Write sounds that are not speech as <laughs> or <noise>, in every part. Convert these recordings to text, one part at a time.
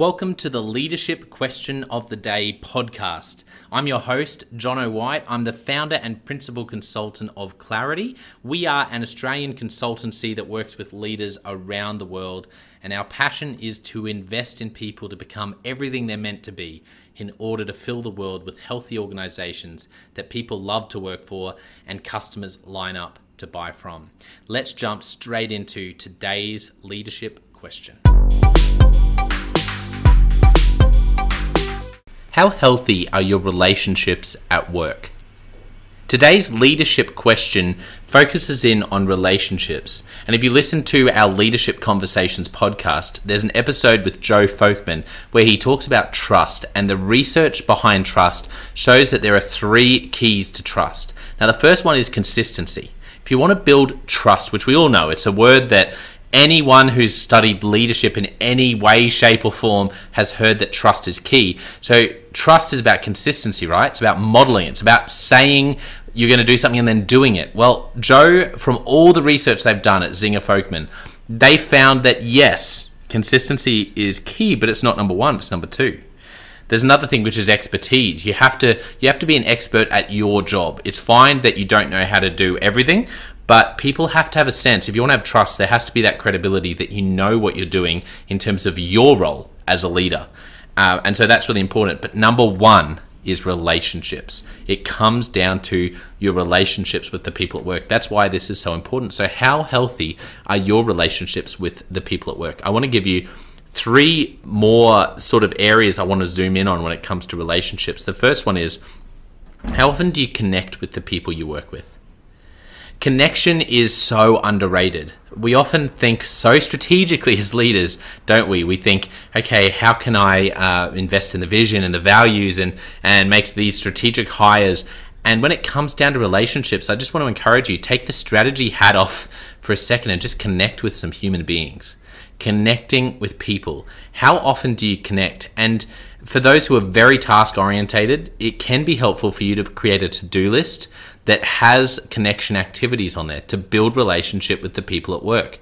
Welcome to the Leadership Question of the Day podcast. I'm your host, Jono White. I'm the founder and principal consultant of Clarity. We are an Australian consultancy that works with leaders around the world, and our passion is to invest in people to become everything they're meant to be in order to fill the world with healthy organizations that people love to work for and customers line up to buy from. Let's jump straight into today's leadership question. How healthy are your relationships at work? Today's leadership question focuses in on relationships. And if you listen to our Leadership Conversations podcast, there's an episode with Joe Folkman where he talks about trust. And the research behind trust shows that there are three keys to trust. Now, the first one is consistency. If you want to build trust, which we all know, it's a word that anyone who's studied leadership in any way, shape, or form has heard that trust is key. So, trust is about consistency, right? It's about modeling, it's about saying you're going to do something and then doing it. Well, Joe, from all the research they've done at Zenger Folkman, they found that yes, consistency is key, but it's not number one, it's number two. There's another thing which is expertise. You have to you have to be an expert at your job. It's fine that you don't know how to do everything, but people have to have a sense. If you want to have trust, there has to be that credibility that you know what you're doing in terms of your role as a leader. Uh, and so that's really important. But number one is relationships. It comes down to your relationships with the people at work. That's why this is so important. So, how healthy are your relationships with the people at work? I want to give you three more sort of areas I want to zoom in on when it comes to relationships. The first one is how often do you connect with the people you work with? Connection is so underrated. We often think so strategically as leaders, don't we? We think, okay, how can I uh, invest in the vision and the values and, and make these strategic hires? And when it comes down to relationships, I just want to encourage you take the strategy hat off for a second and just connect with some human beings. Connecting with people. How often do you connect? And for those who are very task orientated, it can be helpful for you to create a to do list that has connection activities on there to build relationship with the people at work.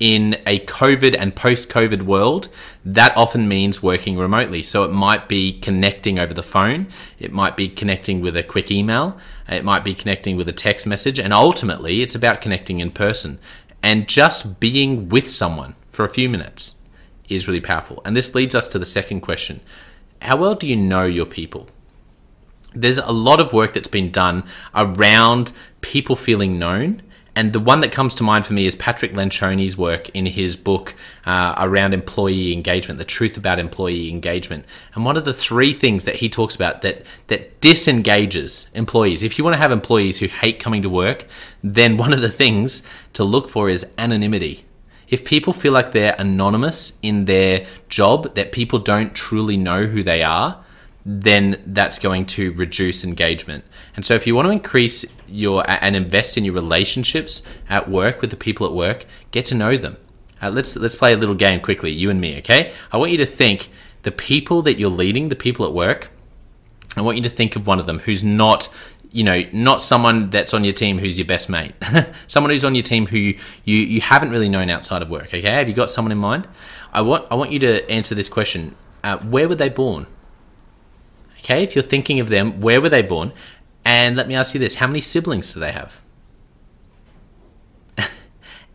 In a COVID and post COVID world, that often means working remotely. So it might be connecting over the phone, it might be connecting with a quick email, it might be connecting with a text message, and ultimately it's about connecting in person. And just being with someone for a few minutes is really powerful. And this leads us to the second question How well do you know your people? There's a lot of work that's been done around people feeling known. And the one that comes to mind for me is Patrick Lencioni's work in his book uh, around employee engagement, the truth about employee engagement. And one of the three things that he talks about that that disengages employees. If you want to have employees who hate coming to work, then <laughs> one of the things to look for is anonymity. If people feel like they're anonymous in their job, that people don't truly know who they are, then that's going to reduce engagement. And so if you want to increase your and invest in your relationships at work with the people at work, get to know them. Uh, let's let's play a little game quickly, you and me, okay? I want you to think the people that you're leading, the people at work. I want you to think of one of them who's not you know, not someone that's on your team who's your best mate. <laughs> someone who's on your team who you, you, you haven't really known outside of work. Okay, have you got someone in mind? I want I want you to answer this question. Uh, where were they born? Okay, if you're thinking of them, where were they born? And let me ask you this how many siblings do they have? <laughs>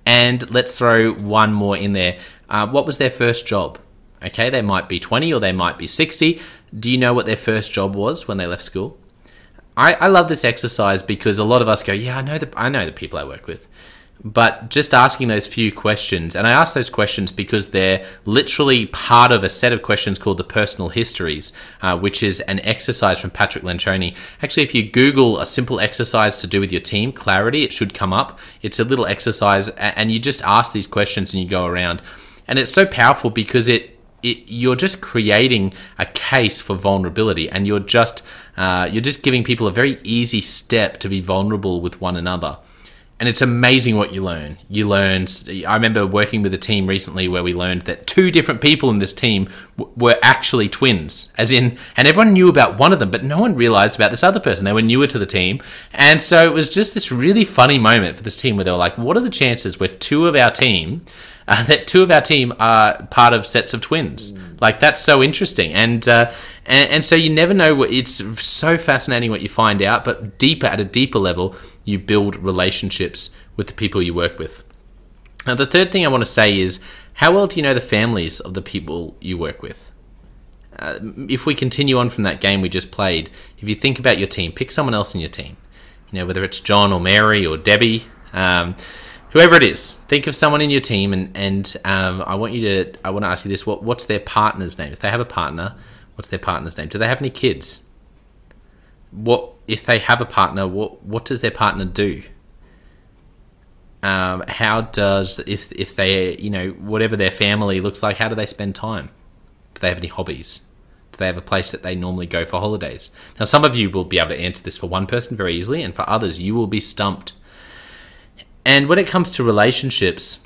and let's throw one more in there. Uh, what was their first job? Okay, they might be 20 or they might be 60. Do you know what their first job was when they left school? I, I love this exercise because a lot of us go, yeah, I know the I know the people I work with but just asking those few questions and i ask those questions because they're literally part of a set of questions called the personal histories uh, which is an exercise from patrick lencioni. Actually if you google a simple exercise to do with your team clarity it should come up. It's a little exercise and you just ask these questions and you go around. And it's so powerful because it it, you're just creating a case for vulnerability, and you're just uh, you're just giving people a very easy step to be vulnerable with one another and it's amazing what you learn. You learn. I remember working with a team recently where we learned that two different people in this team w- were actually twins, as in, and everyone knew about one of them, but no one realized about this other person. They were newer to the team, and so it was just this really funny moment for this team where they were like, "What are the chances where two of our team <laughs> uh, that two of our team are part of sets of twins. Like that's so interesting, and, uh, and and so you never know. What, it's so fascinating what you find out, but deeper at a deeper level, you build relationships with the people you work with. Now, the third thing I want to say is, how well do you know the families of the people you work with? Uh, if we continue on from that game we just played, if you think about your team, pick someone else in your team. You know, whether it's John or Mary or Debbie. Um, whoever it is, think of someone in your team, and and um, I want you to I want to ask you this: what what's their partner's name? If they have a partner, what's their partner's name? Do they have any kids? What if they have a partner? What what does their partner do? Um, how does if if they you know whatever their family looks like? How do they spend time? Do they have any hobbies? Do they have a place that they normally go for holidays? Now, some of you will be able to answer this for one person very easily, and for others, you will be stumped and when it comes to relationships,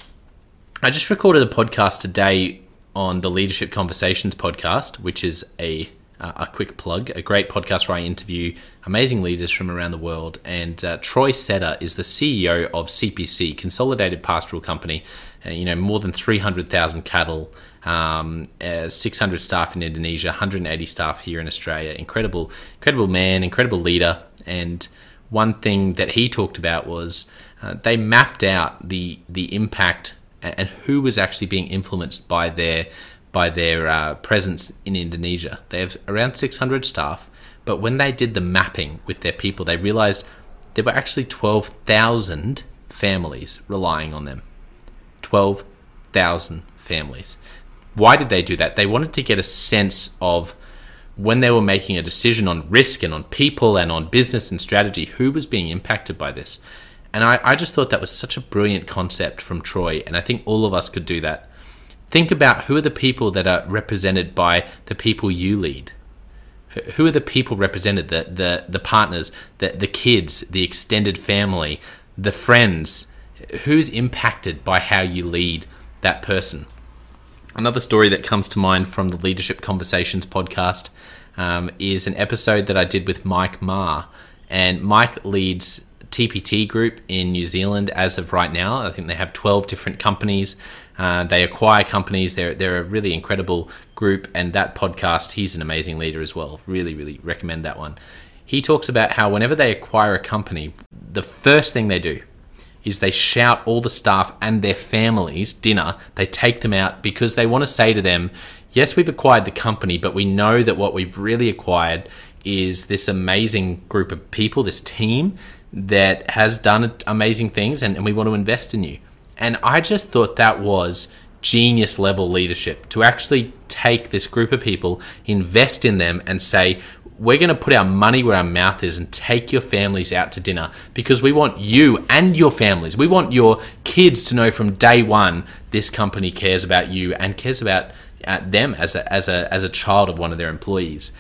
I just recorded a podcast today on the Leadership Conversations podcast, which is a a quick plug, a great podcast where I interview amazing leaders from around the world. And uh, Troy Setter is the CEO of CPC, Consolidated Pastoral Company. Uh, you know, more than 300,000 cattle, um, uh, 600 staff in Indonesia, 180 staff here in Australia. Incredible, incredible man, incredible leader. And one thing that he talked about was uh, they mapped out the the impact and who was actually being influenced by their by their uh, presence in Indonesia. They have around 600 staff, but when they did the mapping with their people, they realized there were actually 12,000 families relying on them. 12,000 families. Why did they do that? They wanted to get a sense of when they were making a decision on risk and on people and on business and strategy, who was being impacted by this. And I, I just thought that was such a brilliant concept from Troy, and I think all of us could do that. Think about who are the people that are represented by the people you lead. Who are the people represented? The the, the partners, the, the kids, the extended family, the friends. Who's impacted by how you lead that person? Another story that comes to mind from the Leadership Conversations podcast um, is an episode that I did with Mike Marr. And Mike leads TPT Group in New Zealand as of right now. I think they have 12 different companies. Uh, they acquire companies. They're, they're a really incredible group. And that podcast, he's an amazing leader as well. Really, really recommend that one. He talks about how whenever they acquire a company, the first thing they do is they shout all the staff and their families dinner. They take them out because they want to say to them, yes, we've acquired the company, but we know that what we've really acquired is this amazing group of people, this team that has done amazing things and, and we want to invest in you. And I just thought that was genius level leadership to actually take this group of people, invest in them, and say, we're going to put our money where our mouth is and take your families out to dinner because we want you and your families. We want your kids to know from day one this company cares about you and cares about uh, them as a, as a as a child of one of their employees.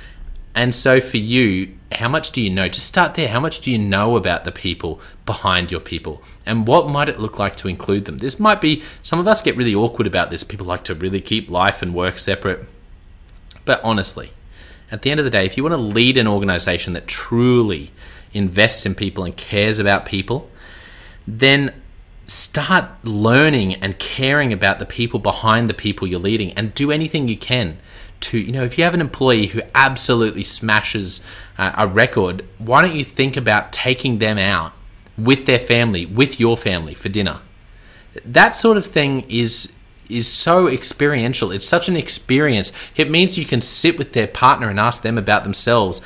And so for you, how much do you know? Just start there. How much do you know about the people behind your people? And what might it look like to include them? This might be, some of us get really awkward about this. People like to really keep life and work separate. But honestly, at the end of the day, if you want to lead an organization that truly invests in people and cares about people, then start learning and caring about the people behind the people you're leading and do anything you can to you know if you have an employee who absolutely smashes uh, a record why don't you think about taking them out with their family with your family for dinner? That sort of thing is is so experiential. It's such an experience. It means you can sit with their partner and ask them about themselves.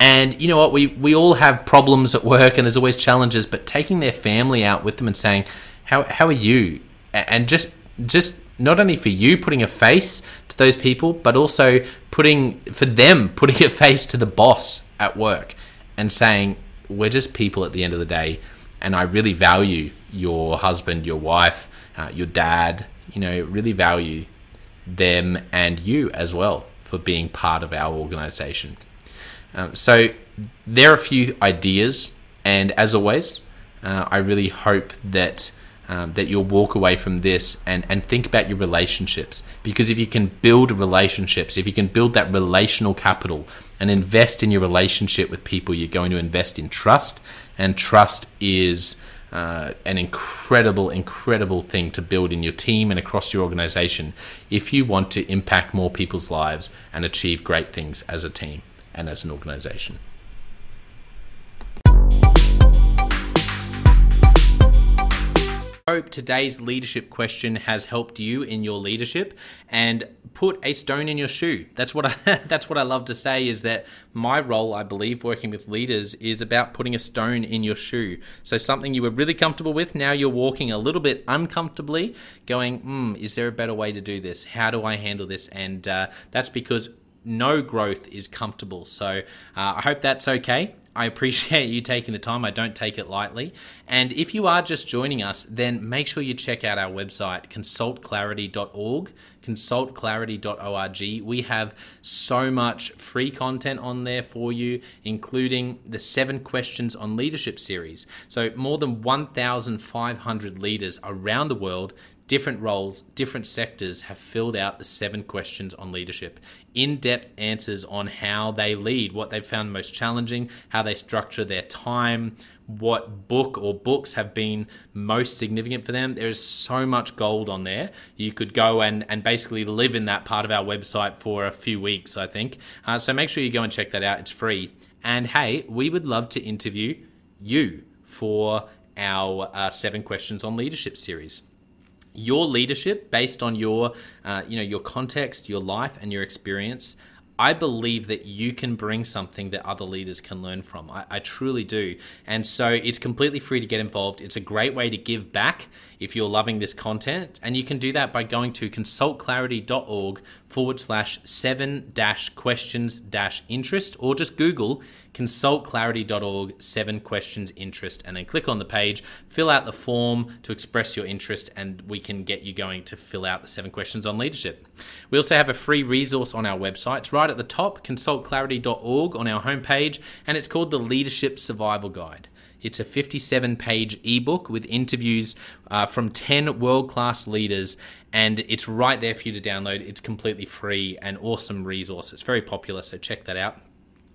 And you know what? We we all have problems at work and there's always challenges but taking their family out with them and saying how how are you? And just just not only for you putting a face to those people, but also putting for them <laughs> putting a face to the boss at work and saying, "We're just people at the end of the day, and I really value your husband, your wife, uh, your dad. You know, really value them and you as well for being part of our organization." Um, so there are a few ideas, and as always, uh, I really hope that um, that you'll walk away from this and, and think about your relationships. Because if you can build relationships, if you can build that relational capital and invest in your relationship with people, you're going to invest in trust. And trust is uh, an incredible, incredible thing to build in your team and across your organization if you want to impact more people's lives and achieve great things as a team and as an organization. Hope today's leadership question has helped you in your leadership and put a stone in your shoe. That's what I <laughs> that's what I love to say is that my role, I believe, working with leaders is about putting a stone in your shoe. So something you were really comfortable with, now you're walking a little bit uncomfortably, going, hmm, is there a better way to do this? How do I handle this? And uh, that's because no growth is comfortable. So uh, I hope that's okay. I appreciate you taking the time. I don't take it lightly. And if you are just joining us, then make sure you check out our website, consultclarity.org, consultclarity.org. We have so much free content on there for you, including the seven questions on leadership series. So, more than 1,500 leaders around the world different roles, different sectors have filled out the seven questions on leadership. In depth answers on how they lead, what they've found most challenging, how they structure their time, what book or books have been most significant for them. There is so much gold on there. You could go and, and basically live in that part of our website for a few weeks, I think. Uh, so make sure you go and check that out. It's free. And hey, we would love to interview you for our uh, seven questions on leadership series your leadership based on your uh, you know your context your life and your experience I believe that you can bring something that other leaders can learn from. I, I, truly do. And so it's completely free to get involved. It's a great way to give back if you're loving this content. And you can do that by going to consultclarity.org forward slash seven dash questions dash interest or just Google consultclarity.org seven questions interest and then click on the page, fill out the form to express your interest, and we can get you going to fill out the seven questions on leadership. We also have a free resource on our website. It's right at the top, consultclarity.org on our homepage, and it's called the Leadership Survival Guide. It's a 57 page ebook with interviews uh, from 10 world class leaders, and it's right there for you to download. It's completely free and awesome resource. It's very popular, so check that out.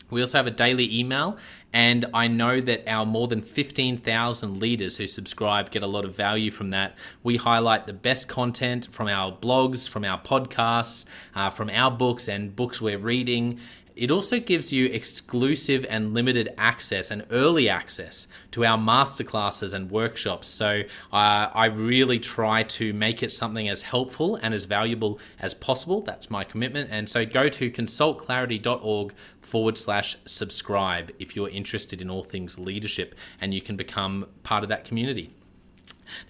We also have a daily email, and I know that our more than 15,000 leaders who subscribe get a lot of value from that. We highlight the best content from our blogs, from our podcasts, uh, from our books and books we're reading, it also gives you exclusive and limited access and early access to our masterclasses and workshops. So uh, I really try to make it something as helpful and as valuable as possible. That's my commitment. And so go to consultclarity.org forward slash subscribe if you're interested in all things leadership and you can become part of that community.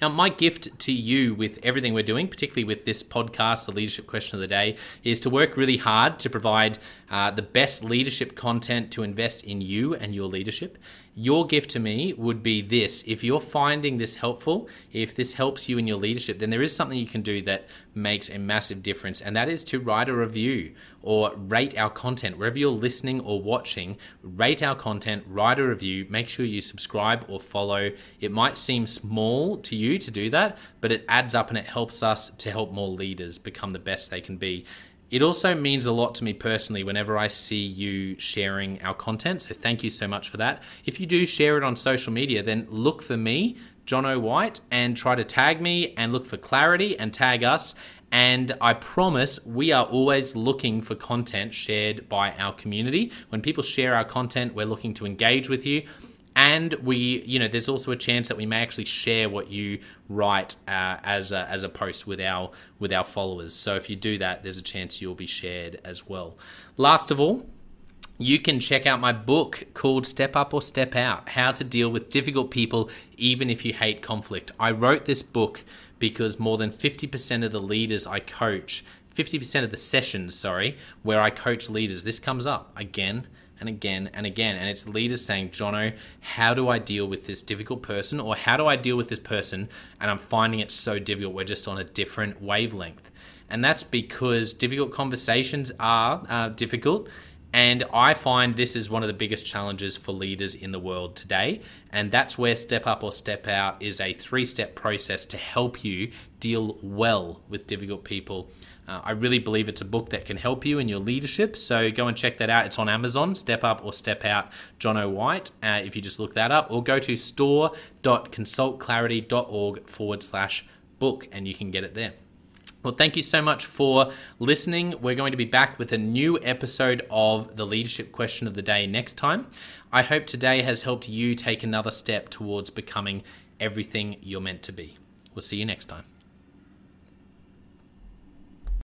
Now, my gift to you with everything we're doing, particularly with this podcast, the leadership question of the day, is to work really hard to provide uh, the best leadership content to invest in you and your leadership your gift to me would be this. If you're finding this helpful, if this helps you in your leadership, then there is something you can do that makes a massive difference, and that is to write a review or rate our content. Wherever you're listening or watching, rate our content, write a review, make sure you subscribe or follow. It might seem small to you to do that, but it adds up and it helps us to help more leaders become the best they can be. It also means a lot to me personally whenever I see you sharing our content. So thank you so much for that. If you do share it on social media, then look for me, Jono White, and try to tag me and look for clarity and tag us. And I promise we are always looking for content shared by our community. When people share our content, we're looking to engage with you and we you know there's also a chance that we may actually share what you write uh, as a, as a post with our with our followers so if you do that there's a chance you'll be shared as well last of all you can check out my book called Step Up or Step Out How to Deal with Difficult People Even If You Hate Conflict. I wrote this book because more than 50% of the leaders I coach, 50% of the sessions, sorry, where I coach leaders, this comes up again and again and again. And it's leaders saying, Jono, how do I deal with this difficult person? Or how do I deal with this person? And I'm finding it so difficult. We're just on a different wavelength. And that's because difficult conversations are uh, difficult. And I find this is one of the biggest challenges for leaders in the world today. And that's where Step Up or Step Out is a three step process to help you deal well with difficult people Uh, I really believe it's a book that can help you in your leadership. So go and check that out. It's on Amazon, Step Up or Step Out, Jono White, uh, if you just look that up, or go to store.consultclarity.org forward slash book and you can get it there. Well, thank you so much for listening. We're going to be back with a new episode of the leadership question of the day next time. I hope today has helped you take another step towards becoming everything you're meant to be. We'll see you next time.